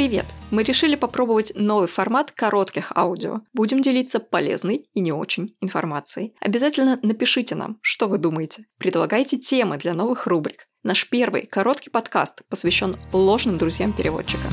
Привет! Мы решили попробовать новый формат коротких аудио. Будем делиться полезной и не очень информацией. Обязательно напишите нам, что вы думаете. Предлагайте темы для новых рубрик. Наш первый короткий подкаст посвящен ложным друзьям переводчика.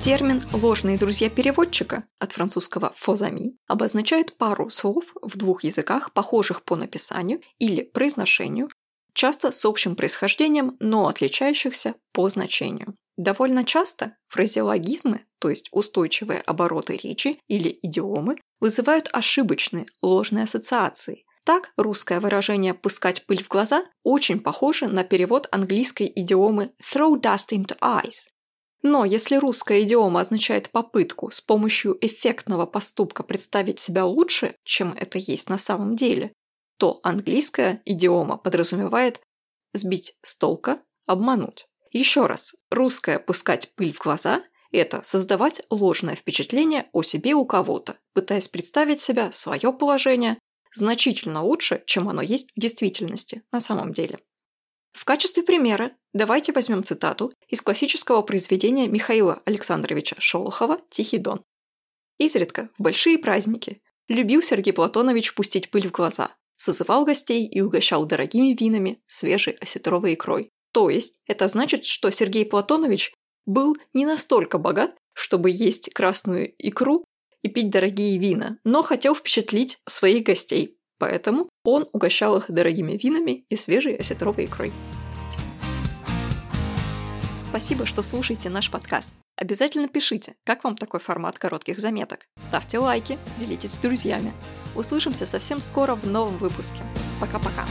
Термин «ложные друзья переводчика» от французского «фозами» обозначает пару слов в двух языках, похожих по написанию или произношению, часто с общим происхождением, но отличающихся по значению. Довольно часто фразеологизмы, то есть устойчивые обороты речи или идиомы, вызывают ошибочные, ложные ассоциации. Так, русское выражение «пускать пыль в глаза» очень похоже на перевод английской идиомы «throw dust into eyes». Но если русская идиома означает попытку с помощью эффектного поступка представить себя лучше, чем это есть на самом деле, то английская идиома подразумевает сбить с толка, обмануть. Еще раз, русское «пускать пыль в глаза» – это создавать ложное впечатление о себе у кого-то, пытаясь представить себя, свое положение, значительно лучше, чем оно есть в действительности, на самом деле. В качестве примера давайте возьмем цитату из классического произведения Михаила Александровича Шолохова «Тихий дон». Изредка, в большие праздники, любил Сергей Платонович пустить пыль в глаза, созывал гостей и угощал дорогими винами, свежей осетровой икрой. То есть это значит, что Сергей Платонович был не настолько богат, чтобы есть красную икру и пить дорогие вина, но хотел впечатлить своих гостей, поэтому он угощал их дорогими винами и свежей осетровой икрой. Спасибо, что слушаете наш подкаст. Обязательно пишите, как вам такой формат коротких заметок. Ставьте лайки, делитесь с друзьями. Услышимся совсем скоро в новом выпуске. Пока-пока.